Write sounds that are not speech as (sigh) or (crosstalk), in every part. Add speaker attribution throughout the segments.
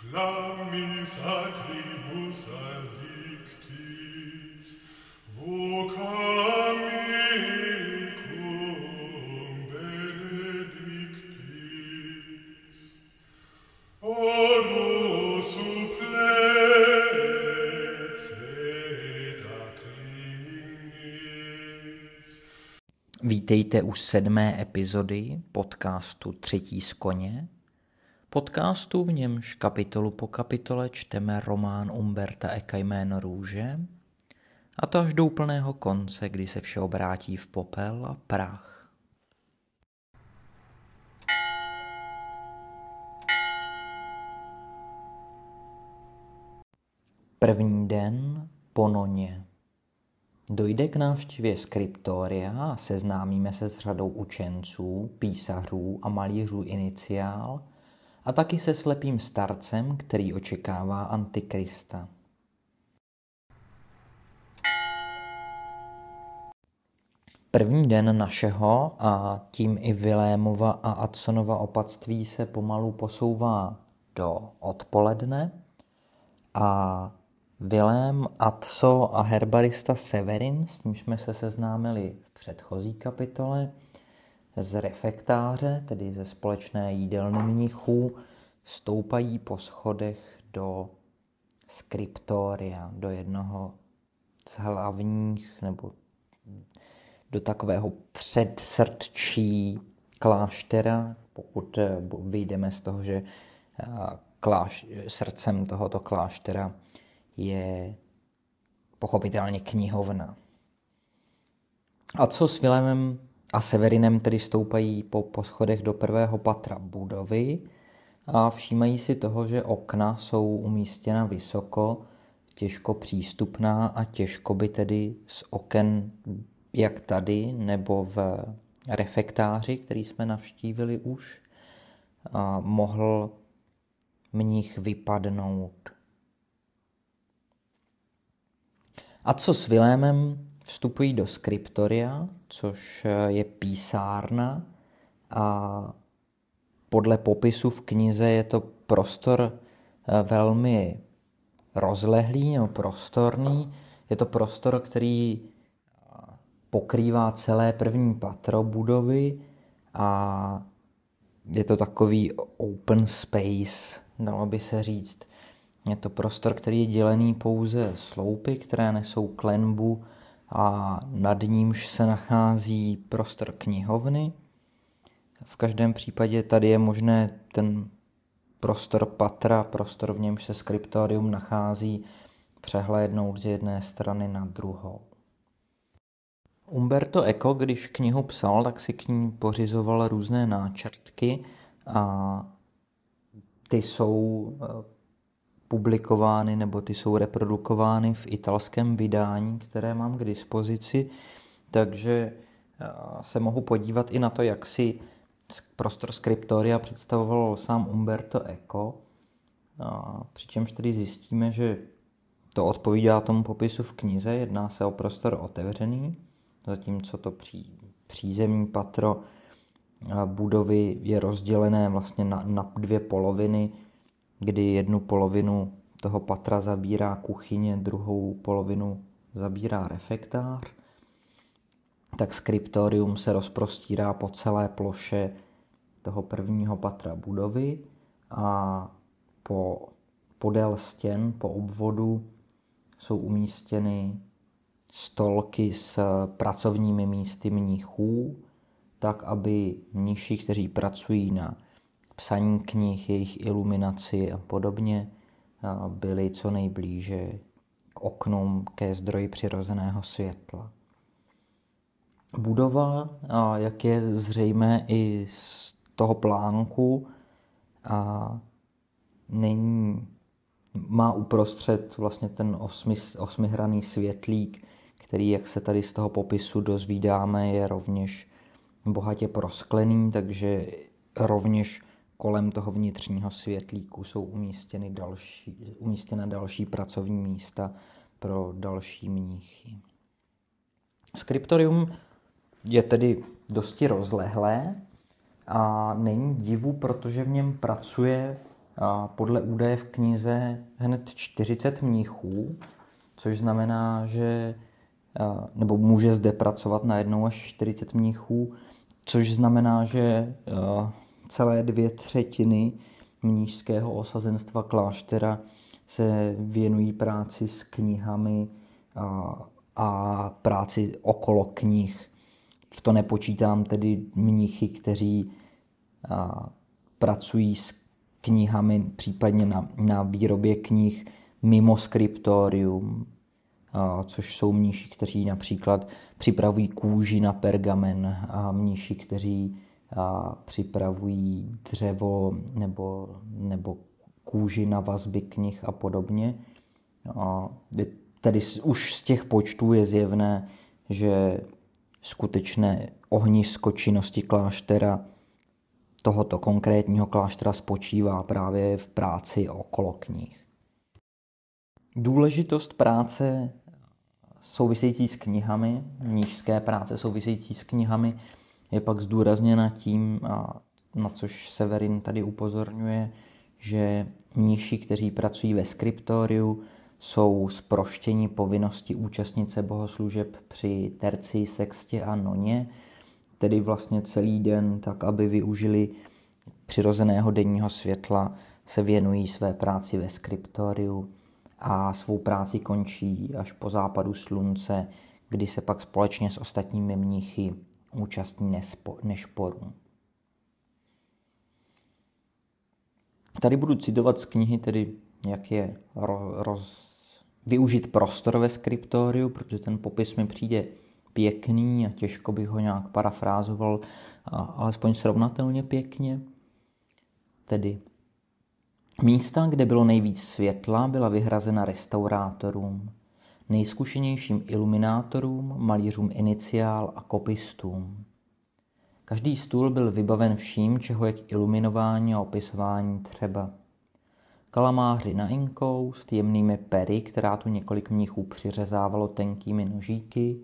Speaker 1: Flammis acribus addictis, vocam mecum benedictis. Oro supplex et acclinis.
Speaker 2: Vítejte u sedmé epizody podcastu Třetí z koně. Podcastu, v němž kapitolu po kapitole čteme román Umberta Eka jméno růže, a to až do úplného konce, kdy se vše obrátí v popel a prach. První den po noně. Dojde k návštěvě skriptoria a seznámíme se s řadou učenců, písařů a malířů iniciál a taky se slepým starcem, který očekává Antikrista. První den našeho a tím i Vilémova a Adsonova opatství se pomalu posouvá do odpoledne a Vilém, Atso a herbarista Severin, s ním jsme se seznámili v předchozí kapitole, z refektáře, tedy ze společné jídelny mnichů, stoupají po schodech do skriptoria, do jednoho z hlavních, nebo do takového předsrdčí kláštera, pokud eh, vyjdeme z toho, že eh, kláš, srdcem tohoto kláštera je pochopitelně knihovna. A co s Vilémem a Severinem tedy stoupají po, po schodech do prvého patra budovy a všímají si toho, že okna jsou umístěna vysoko, těžko přístupná a těžko by tedy z oken, jak tady, nebo v refektáři, který jsme navštívili už, mohl mnich vypadnout. A co s Vilémem vstupují do skriptoria, což je písárna a podle popisu v knize je to prostor eh, velmi rozlehlý nebo prostorný. Je to prostor, který pokrývá celé první patro budovy a je to takový open space, dalo by se říct. Je to prostor, který je dělený pouze sloupy, které nesou klenbu a nad nímž se nachází prostor knihovny. V každém případě tady je možné ten prostor patra, prostor v němž se skriptorium nachází, přehlédnout z jedné strany na druhou. Umberto Eco, když knihu psal, tak si k ní pořizoval různé náčrtky a ty jsou eh, publikovány nebo ty jsou reprodukovány v italském vydání, které mám k dispozici, takže eh, se mohu podívat i na to, jak si prostor skriptoria představoval sám Umberto Eco, přičemž tedy zjistíme, že to odpovídá tomu popisu v knize, jedná se o prostor otevřený, zatímco to pří, přízemní patro budovy je rozdělené vlastně na, na dvě poloviny, kdy jednu polovinu toho patra zabírá kuchyně, druhou polovinu zabírá refektář, tak skriptorium se rozprostírá po celé ploše toho prvního patra budovy a po podél stěn, po obvodu jsou umístěny stolky s pracovními místy mnichů, tak aby mniši, kteří pracují na psaní knih, jejich iluminaci a podobně, byli co nejblíže k oknům ke zdroji přirozeného světla. Budova, jak je zřejmé i z toho plánku, není, má uprostřed vlastně ten osmi, osmihraný světlík, který, jak se tady z toho popisu dozvídáme, je rovněž bohatě prosklený, takže rovněž kolem toho vnitřního světlíku jsou umístěny další, umístěna další pracovní místa pro další mnichy. Skriptorium je tedy dosti rozlehlé a není divu, protože v něm pracuje podle údaje v knize hned 40 mnichů, což znamená, že nebo může zde pracovat na jednou až 40 mnichů, což znamená, že celé dvě třetiny mnížského osazenstva kláštera se věnují práci s knihami a, a práci okolo knih. V to nepočítám tedy mnichy, kteří a, pracují s knihami, případně na, na výrobě knih mimo skriptorium, a, což jsou mniši, kteří například připravují kůži na pergamen a mniši, kteří a, připravují dřevo nebo, nebo kůži na vazby knih a podobně. A tedy už z těch počtů je zjevné, že skutečné ohnisko činnosti kláštera tohoto konkrétního kláštera spočívá právě v práci okolo knih. Důležitost práce související s knihami, nížské práce související s knihami, je pak zdůrazněna tím, a na což Severin tady upozorňuje, že mniši, kteří pracují ve skriptoriu, jsou zproštěni povinnosti účastnice bohoslužeb při terci, sextě a noně, tedy vlastně celý den, tak aby využili přirozeného denního světla, se věnují své práci ve skriptoriu a svou práci končí až po západu slunce, kdy se pak společně s ostatními mnichy účastní nešporů. Tady budu citovat z knihy, tedy jak je roz, využít prostor ve skriptoriu, protože ten popis mi přijde pěkný a těžko bych ho nějak parafrázoval, alespoň srovnatelně pěkně. Tedy místa, kde bylo nejvíc světla, byla vyhrazena restaurátorům, nejzkušenějším iluminátorům, malířům iniciál a kopistům. Každý stůl byl vybaven vším, čeho je k iluminování a opisování třeba. Kalamáři na inkoust, jemnými pery, která tu několik mnichů přiřezávalo tenkými nožíky,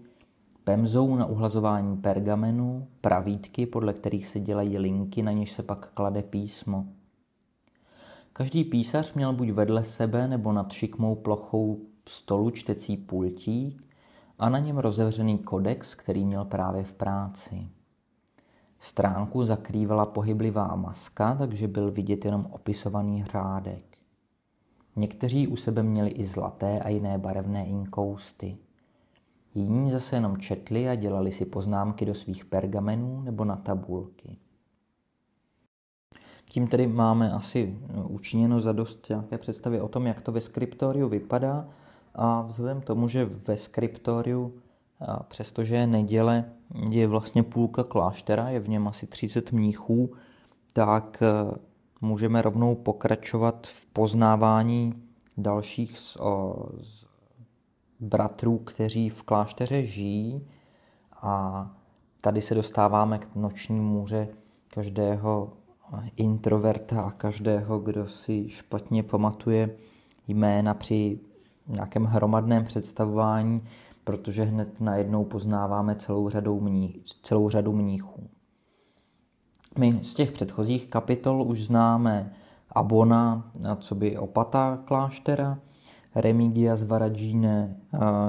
Speaker 2: pemzou na uhlazování pergamenu, pravítky, podle kterých se dělají linky, na něž se pak klade písmo. Každý písař měl buď vedle sebe nebo nad šikmou plochou stolu čtecí pultík a na něm rozevřený kodex, který měl právě v práci. Stránku zakrývala pohyblivá maska, takže byl vidět jenom opisovaný řádek. Někteří u sebe měli i zlaté a jiné barevné inkousty. Jiní zase jenom četli a dělali si poznámky do svých pergamenů nebo na tabulky. Tím tedy máme asi učiněno za dost nějaké představy o tom, jak to ve skriptoriu vypadá a vzhledem tomu, že ve skriptoriu, přestože je neděle, je vlastně půlka kláštera, je v něm asi 30 mníchů, tak e, můžeme rovnou pokračovat v poznávání dalších z, o, z bratrů, kteří v klášteře žijí. A tady se dostáváme k noční můře každého introverta a každého, kdo si špatně pamatuje jména při nějakém hromadném představování, protože hned najednou poznáváme celou, řadou mní, celou řadu mníchů. My z těch předchozích kapitol už známe Abona, co by opata kláštera, Remigia z Varadžíne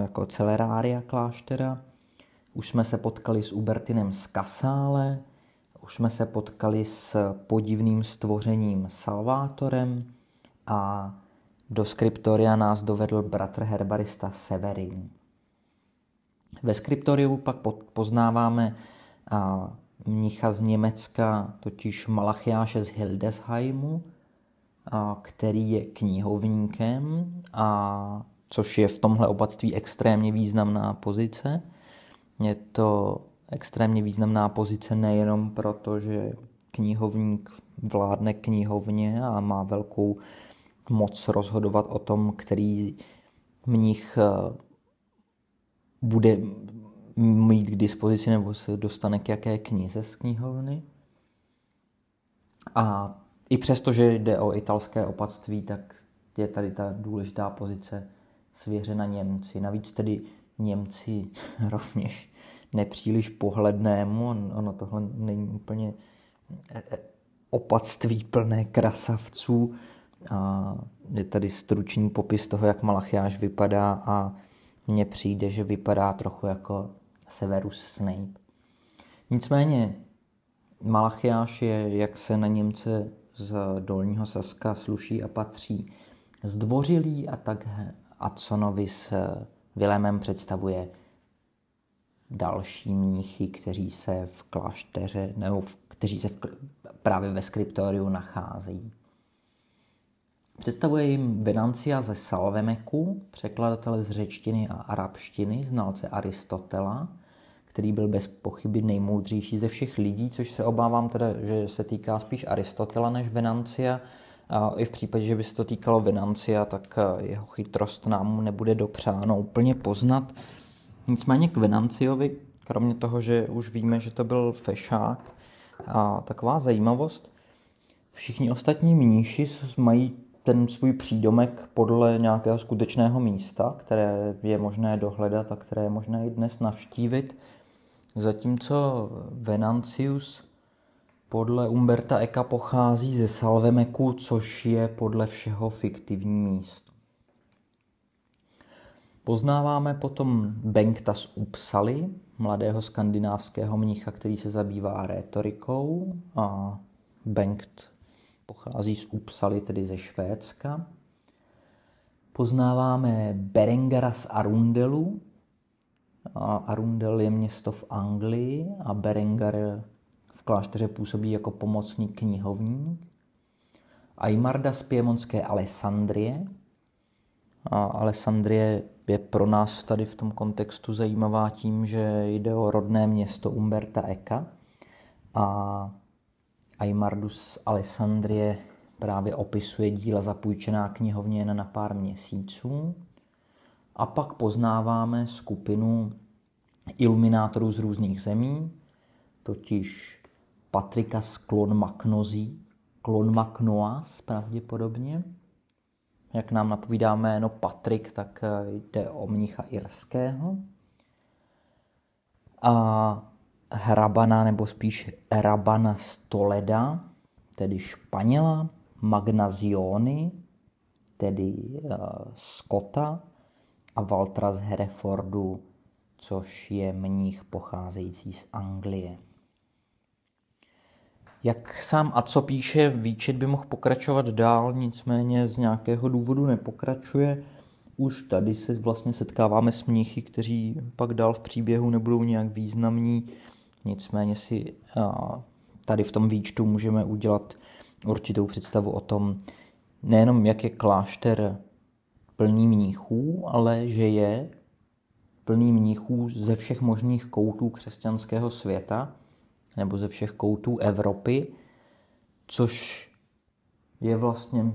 Speaker 2: jako celerária kláštera, už jsme se potkali s Ubertinem z Kasále, už jsme se potkali s podivným stvořením Salvátorem a do skriptoria nás dovedl bratr herbarista Severin. Ve skriptoriu pak poznáváme mnicha z Německa, totiž Malachiáše z Hildesheimu, který je knihovníkem, a což je v tomhle opatství extrémně významná pozice. Je to extrémně významná pozice nejenom proto, že knihovník vládne knihovně a má velkou moc rozhodovat o tom, který mnich eh, bude mít k dispozici nebo se dostane k jaké knize z knihovny. A i přesto, že jde o italské opatství, tak je tady ta důležitá pozice svěřena Němci. Navíc tedy Němci (laughs) rovněž nepříliš pohlednému, ono tohle není úplně e, e, opatství plné krasavců, A je tady stručný popis toho, jak Malachiáš vypadá a mně přijde, že vypadá trochu jako Severus Snape. Nicméně Malachiáš je, jak se na Němce z Dolního Saska sluší a patří, zdvořilý a tak Adsonovi s Vilémem představuje další mnichy, kteří se v klášteře, nebo v, kteří se v, právě ve skriptoriu nacházejí. Představuje jim Venancia ze Salvemeku, překladatele z řečtiny a arabštiny, znalce Aristotela, který byl bez pochyby nejmoudřejší ze všech lidí, což se obávám teda, že se týká spíš Aristotela než Venancia. A i v případě, že by se to týkalo Venancia, tak jeho chytrost nám nebude dopřáno úplně poznat. Nicméně k Venanciovi, kromě toho, že už víme, že to byl fešák, a taková zajímavost, všichni ostatní mníši mají ten svůj přídomek podle nějakého skutečného místa, které je možné dohledat a které je možné i dnes navštívit. Zatímco Venancius podle Umberta Eka pochází ze Salvemeku, což je podle všeho fiktivní místo. Poznáváme potom Benkta z Upsaly, mladého skandinávského mnicha, který se zabývá rétorikou a Bengt pochází z Upsaly, tedy ze Švédska. Poznáváme Berengara z Arundelu. A Arundel je město v Anglii a Berengar v klášteře působí jako pomocný knihovník. Aymarda z piemonské Alessandrie. A Alessandrie je pro nás tady v tom kontextu zajímavá tím, že jde o rodné město Umberta Eka a Aymardus z Alessandrie právě opisuje díla zapůjčená knihovně jen na pár měsíců. A pak poznáváme skupinu iluminátorů z různých zemí, totiž Patrika z Klonmaknozí, Klonmaknoas pravděpodobně, jak nám napovídá jméno Patrik, tak jde o mnicha irského. A hrabana, nebo spíš rabana Stoleda, tedy Španěla, Magnaziony, tedy uh, Scotta a Valtra z Herefordu, což je mních pocházející z Anglie. Jak sám a co píše, výčet by mohl pokračovat dál, nicméně z nějakého důvodu nepokračuje. Už tady se vlastně setkáváme s mnichy, kteří pak dál v příběhu nebudou nějak významní, nicméně si tady v tom výčtu můžeme udělat určitou představu o tom, nejenom jak je klášter plný mnichů, ale že je plný mnichů ze všech možných koutů křesťanského světa, nebo ze všech koutů Evropy, což je vlastně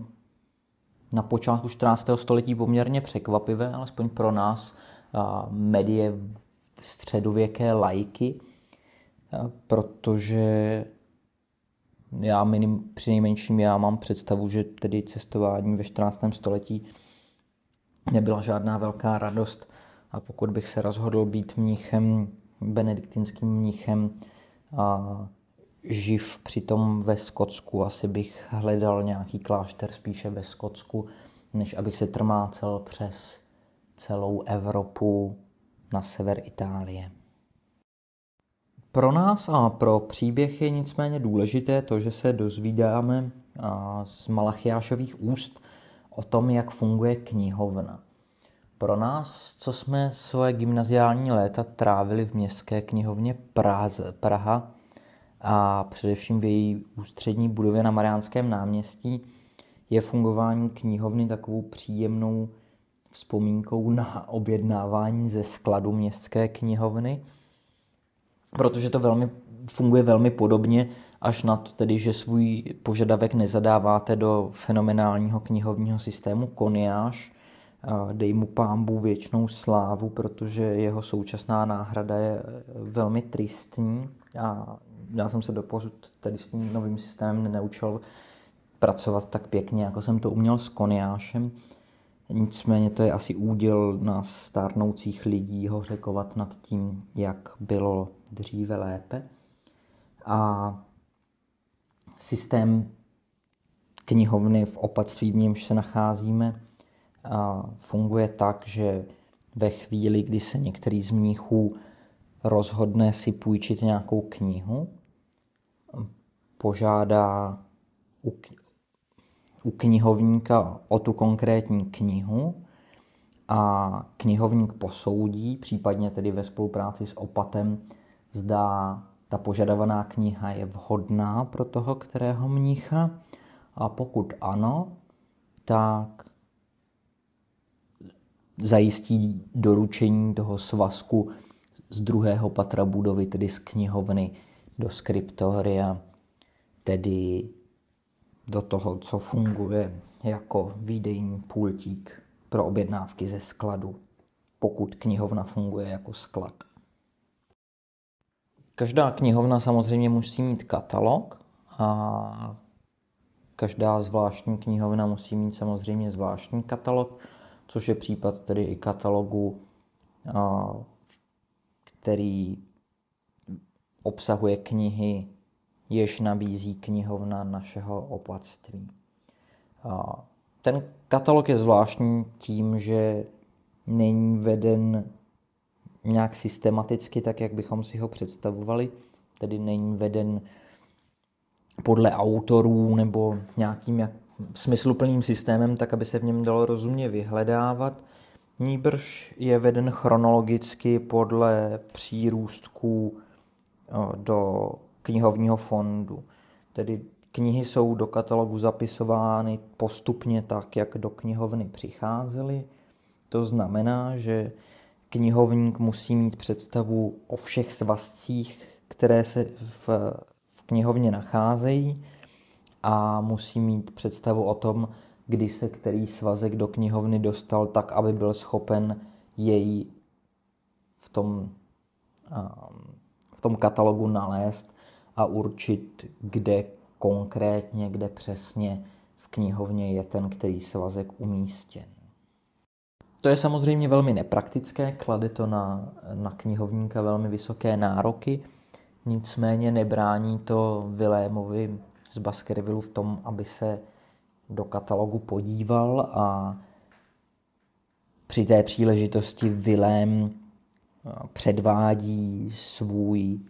Speaker 2: na počátku 14. století poměrně překvapivé, alespoň pro nás medie středověké lajky, protože já minim, při nejmenším já mám představu, že tedy cestování ve 14. století nebyla žádná velká radost a pokud bych se rozhodl být mnichem, benediktinským mnichem, a živ přitom ve Skotsku. Asi bych hledal nějaký klášter spíše ve Skotsku, než abych se trmácel přes celou Evropu na sever Itálie. Pro nás a pro příběh je nicméně důležité to, že se dozvídáme z Malachiášových úst o tom, jak funguje knihovna. Pro nás, co jsme svoje gymnaziální léta trávili v městské knihovně Praze, Praha a především v její ústřední budově na Mariánském náměstí, je fungování knihovny takovou příjemnou vzpomínkou na objednávání ze skladu městské knihovny, protože to velmi, funguje velmi podobně, až na to tedy, že svůj požadavek nezadáváte do fenomenálního knihovního systému Koniáš, dej mu pámbu věčnou slávu, protože jeho současná náhrada je velmi tristní a já jsem se doposud tady s tím novým systémem neučil pracovat tak pěkně, jako jsem to uměl s Koniášem. Nicméně to je asi úděl nás stárnoucích lidí hořekovat nad tím, jak bylo dříve lépe. A systém knihovny v opatství, v němž se nacházíme, funguje tak, že ve chvíli, kdy se některý z mnichů rozhodne si půjčit nějakou knihu, požádá u, u knihovníka o tu konkrétní knihu a knihovník posoudí, případně tedy ve spolupráci s opatem, zda ta požadovaná kniha je vhodná pro toho kterého mnicha a pokud ano, tak zajistí doručení toho svazku z druhého patra budovy, tedy z knihovny do skriptoria, tedy do toho, co funguje jako výdejní pultík pro objednávky ze skladu, pokud knihovna funguje jako sklad. Každá knihovna samozřejmě musí mít katalog a každá zvláštní knihovna musí mít samozřejmě zvláštní katalog, což je případ tedy i katalogu, který obsahuje knihy, jež nabízí knihovna našeho opatství. Ten katalog je zvláštní tím, že není veden nějak systematicky, tak jak bychom si ho představovali, tedy není veden podle autorů nebo nějakým jak smysluplným systémem, tak aby se v něm dalo rozumně vyhledávat. Níbrž je veden chronologicky podle přírůstků do knihovního fondu. Tedy knihy jsou do katalogu zapisovány postupně tak, jak do knihovny přicházely. To znamená, že knihovník musí mít představu o všech svazcích, které se v, v knihovně nacházejí a musí mít představu o tom, kdy se který svazek do knihovny dostal tak, aby byl schopen jej v tom, v tom katalogu nalézt a určit, kde konkrétně, kde přesně v knihovně je ten, který svazek umístěn. To je samozřejmě velmi nepraktické, klade to na, na knihovníka velmi vysoké nároky, nicméně nebrání to Vilémovi z Baskervillu v tom, aby se do katalogu podíval a při té příležitosti Vilém předvádí svůj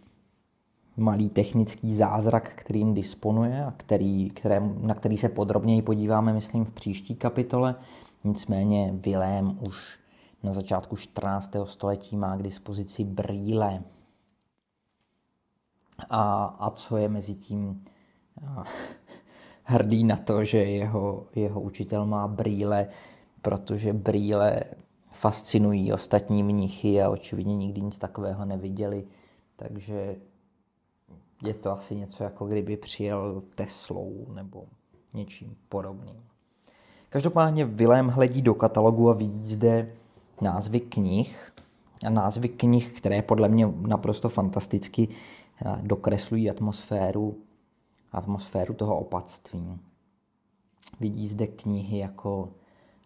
Speaker 2: malý technický zázrak, kterým disponuje a který, které, na který se podrobněji podíváme, myslím, v příští kapitole. Nicméně Vilém už na začátku 14. století má k dispozici brýle. A, a co je mezi tím (laughs) hrdý na to, že jeho, jeho učitel má brýle, protože brýle fascinují ostatní mnichy a očividně nikdy nic takového neviděli. Takže je to asi něco jako kdyby přijel Teslou nebo něčím podobným. Každopádně Vilém hledí do katalogu a vidí zde názvy knih a názvy knih, které podle mě naprosto fantasticky eh, dokreslují atmosféru, atmosféru toho opatství. Vidí zde knihy jako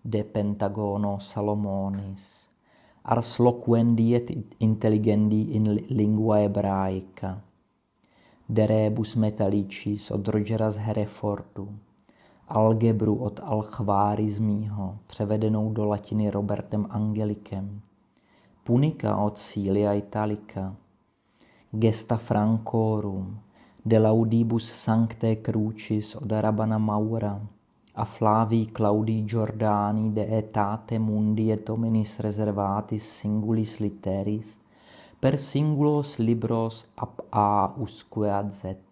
Speaker 2: De Pentagono Salomonis, Ars loquendiet intelligendi in lingua hebraica, De Rebus Metallicis od Rogera z Herefordu, algebru od Alchvárizmího, převedenou do latiny Robertem Angelikem, Punika od Cilia Italica, Gesta Francorum, De Laudibus Sancte Crucis od Arabana Maura. A Flavii Claudii Giordani de etate mundi et hominis reservatis singulis literis per singulos libros ab a usque ad z.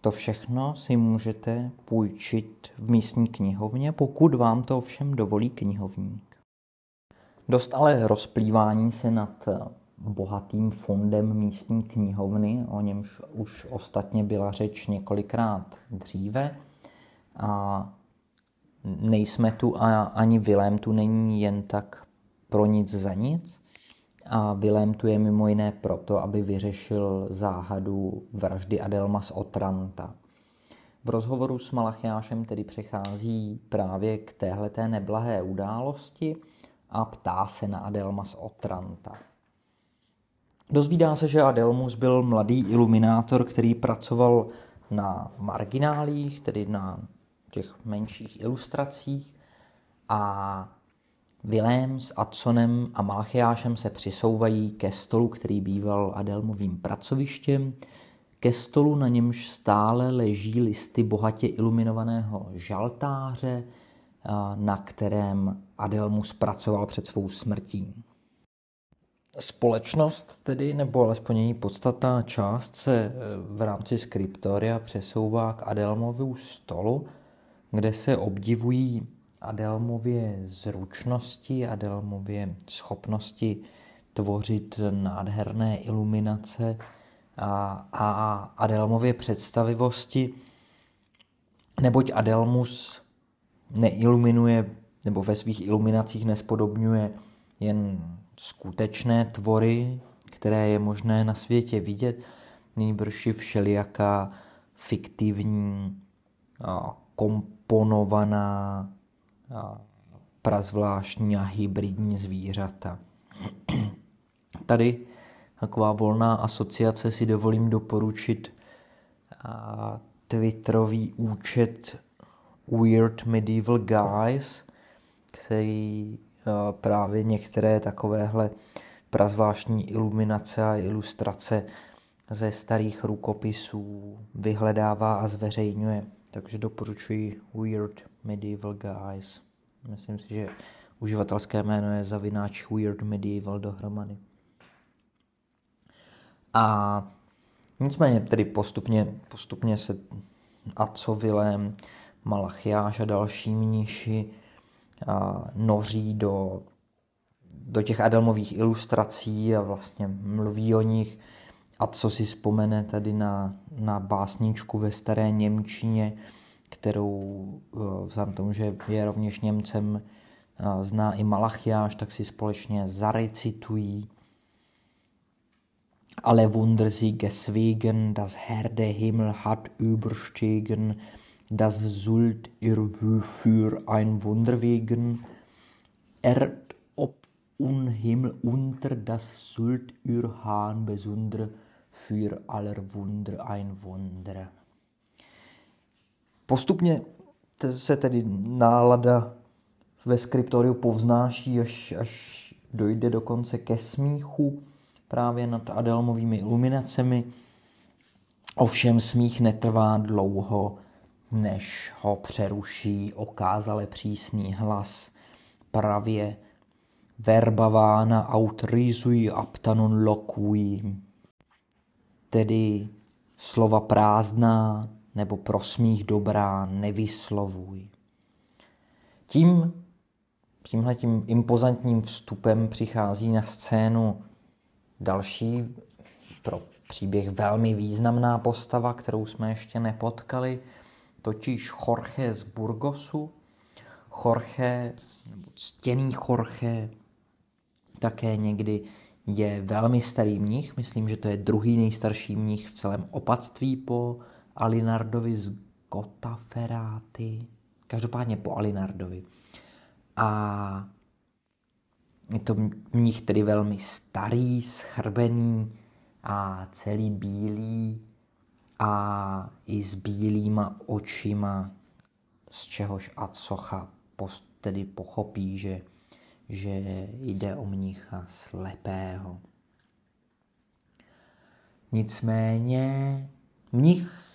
Speaker 2: To všechno si můžete půjčit v místní knihovně, pokud vám to ovšem dovolí knihovník. Dost ale rozplývání se nad bohatým fondem místní knihovny, o němž už ostatně byla řeč několikrát dříve. A nejsme tu a ani Vilém tu není jen tak pro nic za nic. A Vilém tu je mimo jiné proto, aby vyřešil záhadu vraždy Adelma z Otranta. V rozhovoru s Malachiášem tedy přechází právě k téhleté neblahé události a ptá se na Adelma z Otranta. Dozvídá se, že Adelmus byl mladý iluminátor, který pracoval na marginálích, tedy na těch menších ilustracích a Vilém s Adsonem a Malchiášem se přisouvají ke stolu, který býval Adelmovým pracovištěm, ke stolu, na němž stále leží listy bohatě iluminovaného žaltáře, na kterém Adelmus pracoval před svou smrtí. Společnost tedy, nebo alespoň její podstatná část se e, v rámci skriptoria přesouvá k Adelmovu stolu, kde se obdivují Adelmově zručnosti, Adelmově schopnosti tvořit nádherné iluminace a, a Adelmově představivosti, neboť Adelmus neiluminuje nebo ve svých iluminacích nespodobňuje jen skutečné tvory, které je možné na světě vidět, nejbrž i všelijaká fiktivní, komponovaná, prazvláštní a hybridní zvířata. Tady taková volná asociace si dovolím doporučit Twitterový účet Weird Medieval Guys, který právě některé takovéhle prazvláštní iluminace a ilustrace ze starých rukopisů vyhledává a zveřejňuje. Takže doporučuji Weird Medieval Guys. Myslím si, že uživatelské jméno je zavináč Weird Medieval dohromady. A nicméně tedy postupně, postupně se Aco Vilém, Malachiáš a další mniši noří do, do těch Adelmových ilustrací a vlastně mluví o nich. A co si vzpomene tady na, na básničku ve staré Němčině, kterou eh, vzhledem tomu, že je rovněž Němcem, eh, zná i Malachiáš, tak si společně zarecitují. Ale Wunder sie geswegen, das Herr der Himmel hat überstiegen, das Sult ihr für ein Wunder wegen, Erd ob un Himmel unter, das Sult ihr Hahn besonder, für aller Wunder ein Wunder. Postupně se tedy nálada ve skriptoriu povznáší, až, až dojde dokonce ke smíchu právě nad Adelmovými iluminacemi. Ovšem smích netrvá dlouho, než ho přeruší okázale přísný hlas pravě verbavána autorizují aptanun lokují, tedy slova prázdná nebo prosmích dobrá nevyslovuj. Tím, tímhle tím impozantním vstupem přichází na scénu další pro příběh velmi významná postava, kterou jsme ještě nepotkali, totiž Jorge z Burgosu. Jorge, nebo ctěný Jorge, také někdy je velmi starý mnich, myslím, že to je druhý nejstarší mnich v celém opatství po Alinardovi z Gotaferáty, každopádně po Alinardovi. A je to mnich tedy velmi starý, schrbený a celý bílý a i s bílýma očima, z čehož Atsocha tedy pochopí, že, že jde o mnicha slepého. Nicméně mnich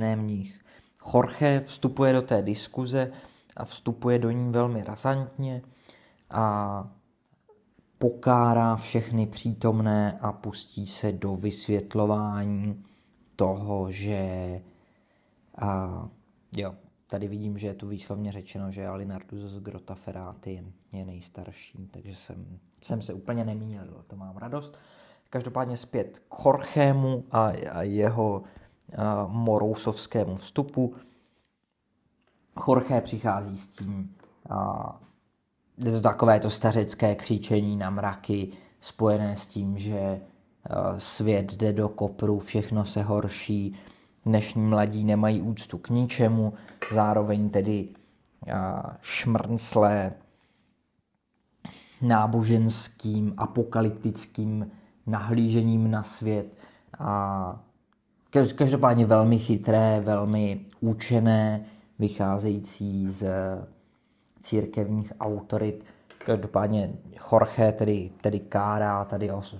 Speaker 2: ne mních. Jorge vstupuje do té diskuze a vstupuje do ní velmi razantně a pokárá všechny přítomné a pustí se do vysvětlování toho, že a, jo, tady vidím, že je tu výslovně řečeno, že Alinardus z Grota Ferrati je nejstarší, takže jsem, jsem se úplně nemýlil, to mám radost. Každopádně zpět k Jorgému a, a jeho morousovskému vstupu. Jorge přichází s tím, a je to takové to stařecké křičení na mraky, spojené s tím, že svět jde do kopru, všechno se horší, dnešní mladí nemají úctu k ničemu, zároveň tedy šmrnclé náboženským, apokalyptickým nahlížením na svět. A každopádně velmi chytré, velmi účené, vycházející z církevních autorit. Každopádně Jorge tedy, tedy kárá tady os,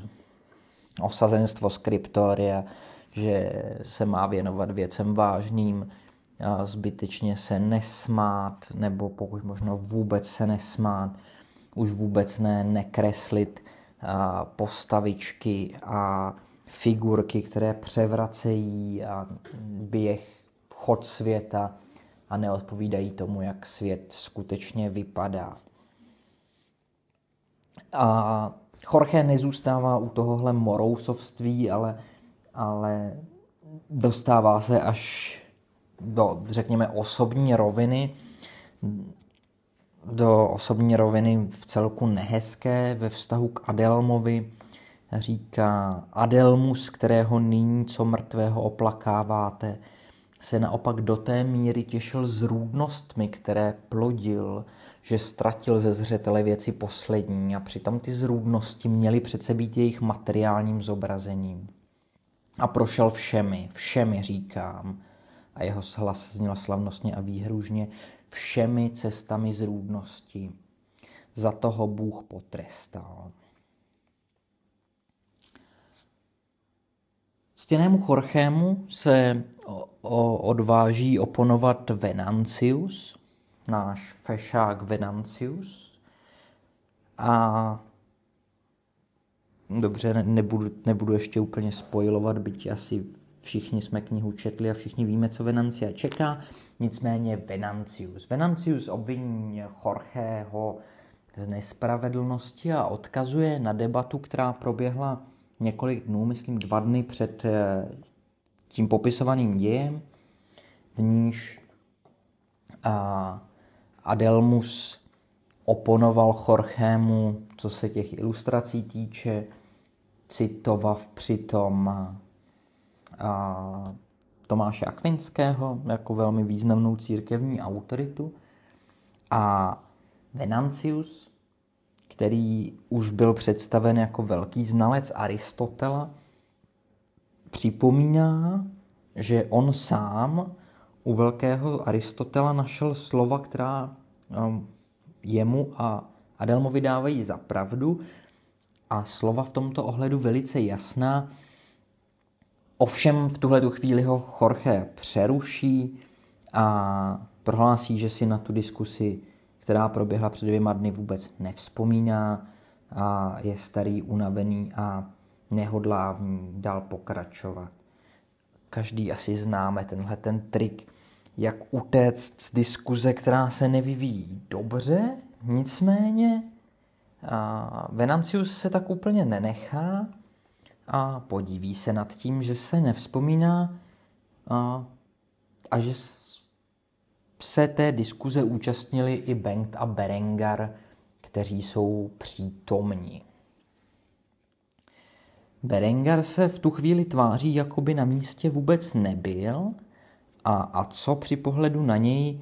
Speaker 2: osazenstvo skriptoria, že se má věnovat věcem vážným, a zbytečně se nesmát, nebo pokud možno vůbec se nesmát, už vůbec ne nekreslit a postavičky a figurky, které převracejí a běh chod světa a neodpovídají tomu, jak svět skutečně vypadá. A Jorge nezůstává u tohohle morousovství, ale, ale dostává se až do, řekněme, osobní roviny, do osobní roviny v celku nehezké ve vztahu k Adelmovi. Říká, Adelmus, kterého nyní co mrtvého oplakáváte, se naopak do té míry těšil z růdnostmi, které plodil, že ztratil ze zřetele věci poslední a přitom ty zrůdnosti měly přece být jejich materiálním zobrazením. A prošel všemi, všemi říkám, a jeho hlas zněl slavnostně a výhružně, všemi cestami zrůdnosti. Za toho Bůh potrestal. Stěnému Chorchému se odváží oponovat Venantius, náš fešák Venantius. A dobře, nebudu, nebudu ještě úplně spojovat, byť asi všichni jsme knihu četli a všichni víme, co Venancia čeká. Nicméně Venantius. Venantius obviní Jorgeho z nespravedlnosti a odkazuje na debatu, která proběhla několik dnů, myslím dva dny před eh, tím popisovaným dějem, v níž Adelmus oponoval Chorchému, co se těch ilustrací týče, citoval přitom a Tomáše Akvinského jako velmi významnou církevní autoritu a Venantius, který už byl představen jako velký znalec Aristotela, připomíná, že on sám u velkého Aristotela našel slova, která um, jemu a Adelmovi dávají za pravdu a slova v tomto ohledu velice jasná. Ovšem v tuhle chvíli ho Jorge přeruší a prohlásí, že si na tu diskusi, která proběhla před dvěma dny, vůbec nevzpomíná a je starý, unavený a nehodlá v ní dál pokračovat. Každý asi známe tenhle ten trik, jak utéct z diskuze, která se nevyvíjí dobře, nicméně Venancius se tak úplně nenechá a podíví se nad tím, že se nevzpomíná a, a že se té diskuze účastnili i Bengt a Berengar, kteří jsou přítomní. Berengar se v tu chvíli tváří, jako by na místě vůbec nebyl a, a co při pohledu na něj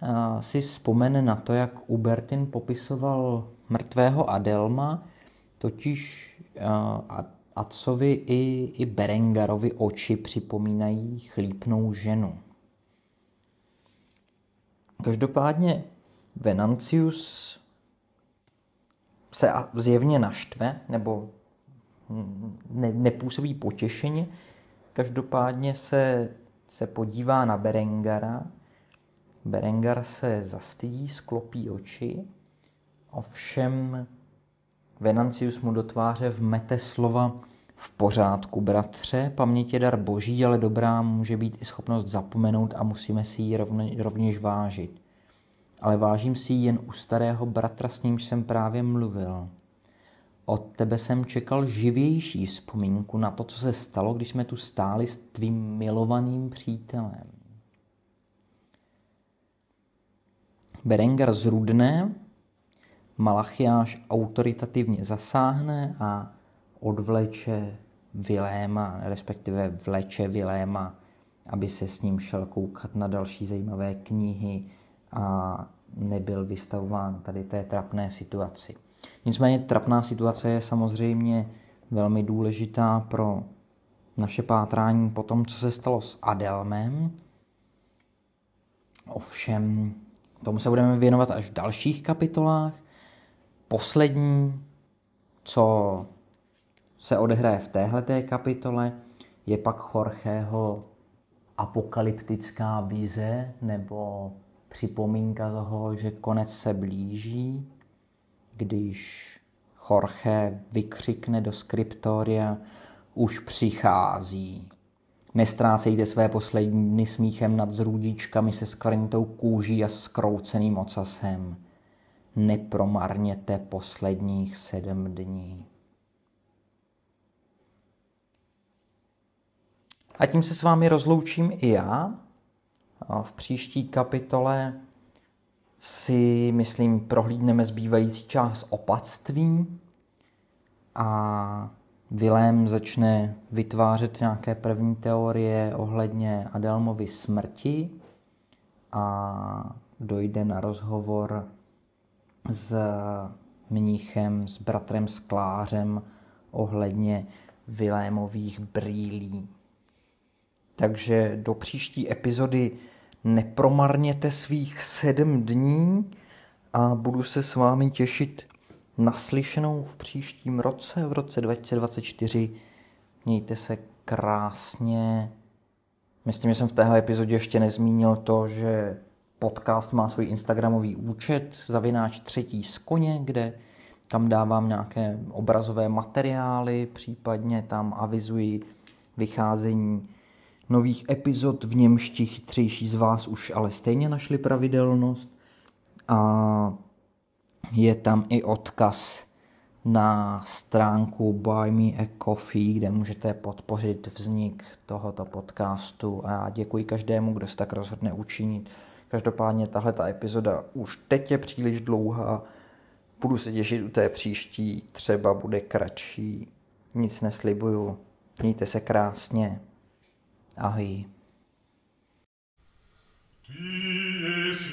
Speaker 2: a, si vzpomene na to, jak Ubertin popisoval mrtvého Adelma, totiž a, Atcovi i, i Berengarovi oči připomínají chlípnou ženu. Každopádně Venantius se zjevně naštve, nebo ne, nepůsobí potěšeně. Každopádně se, se podívá na Berengara. Berengar se zastydí, sklopí oči. Ovšem Venancius mu do tváře vmete slova v pořádku, bratře, paměť je dar boží, ale dobrá může být i schopnost zapomenout a musíme si ji rovněž vážit. Ale vážím si ji jen u starého bratra, s nímž jsem právě mluvil. Od tebe jsem čekal živější vzpomínku na to, co se stalo, když jsme tu stáli s tvým milovaným přítelem. Berengar zrudne, Malachiáš autoritativně zasáhne a odvleče Viléma, respektive vleče Viléma, aby se s ním šel koukat na další zajímavé knihy a nebyl vystavován tady té trapné situaci. Nicméně trapná situace je samozřejmě velmi důležitá pro naše pátrání po tom, co se stalo s Adelmem. Ovšem, tomu se budeme věnovat až v dalších kapitolách. Poslední, co se odehraje v téhleté kapitole, je pak Jorgeho apokalyptická vize nebo připomínka toho, že konec se blíží, když Jorge vykřikne do skriptoria už přichází. Nestrácejte své poslední dny smíchem nad zrůdičkami se skvrnitou kůží a skrouceným ocasem. Nepromarněte posledních sedm dní. A tím se s vámi rozloučím i já. V příští kapitole si, myslím, prohlídneme zbývající část opatství a Vilém začne vytvářet nějaké první teorie ohledně Adelmovy smrti a dojde na rozhovor s mnichem, s bratrem Sklářem ohledně Vilémových brýlí. Takže do příští epizody nepromarněte svých sedm dní a budu se s vámi těšit naslyšenou v příštím roce, v roce 2024. Mějte se krásně. Myslím, že jsem v téhle epizodě ještě nezmínil to, že podcast má svůj Instagramový účet, zavináč třetí z koně, kde tam dávám nějaké obrazové materiály, případně tam avizuji vycházení nových epizod, v němž ti chytřejší z vás už ale stejně našli pravidelnost. A je tam i odkaz na stránku Buy Me a Coffee, kde můžete podpořit vznik tohoto podcastu a já děkuji každému, kdo se tak rozhodne učinit. Každopádně tahle ta epizoda už teď je příliš dlouhá, budu se těšit u té příští, třeba bude kratší, nic neslibuju, mějte se krásně, ahoj.
Speaker 1: Dies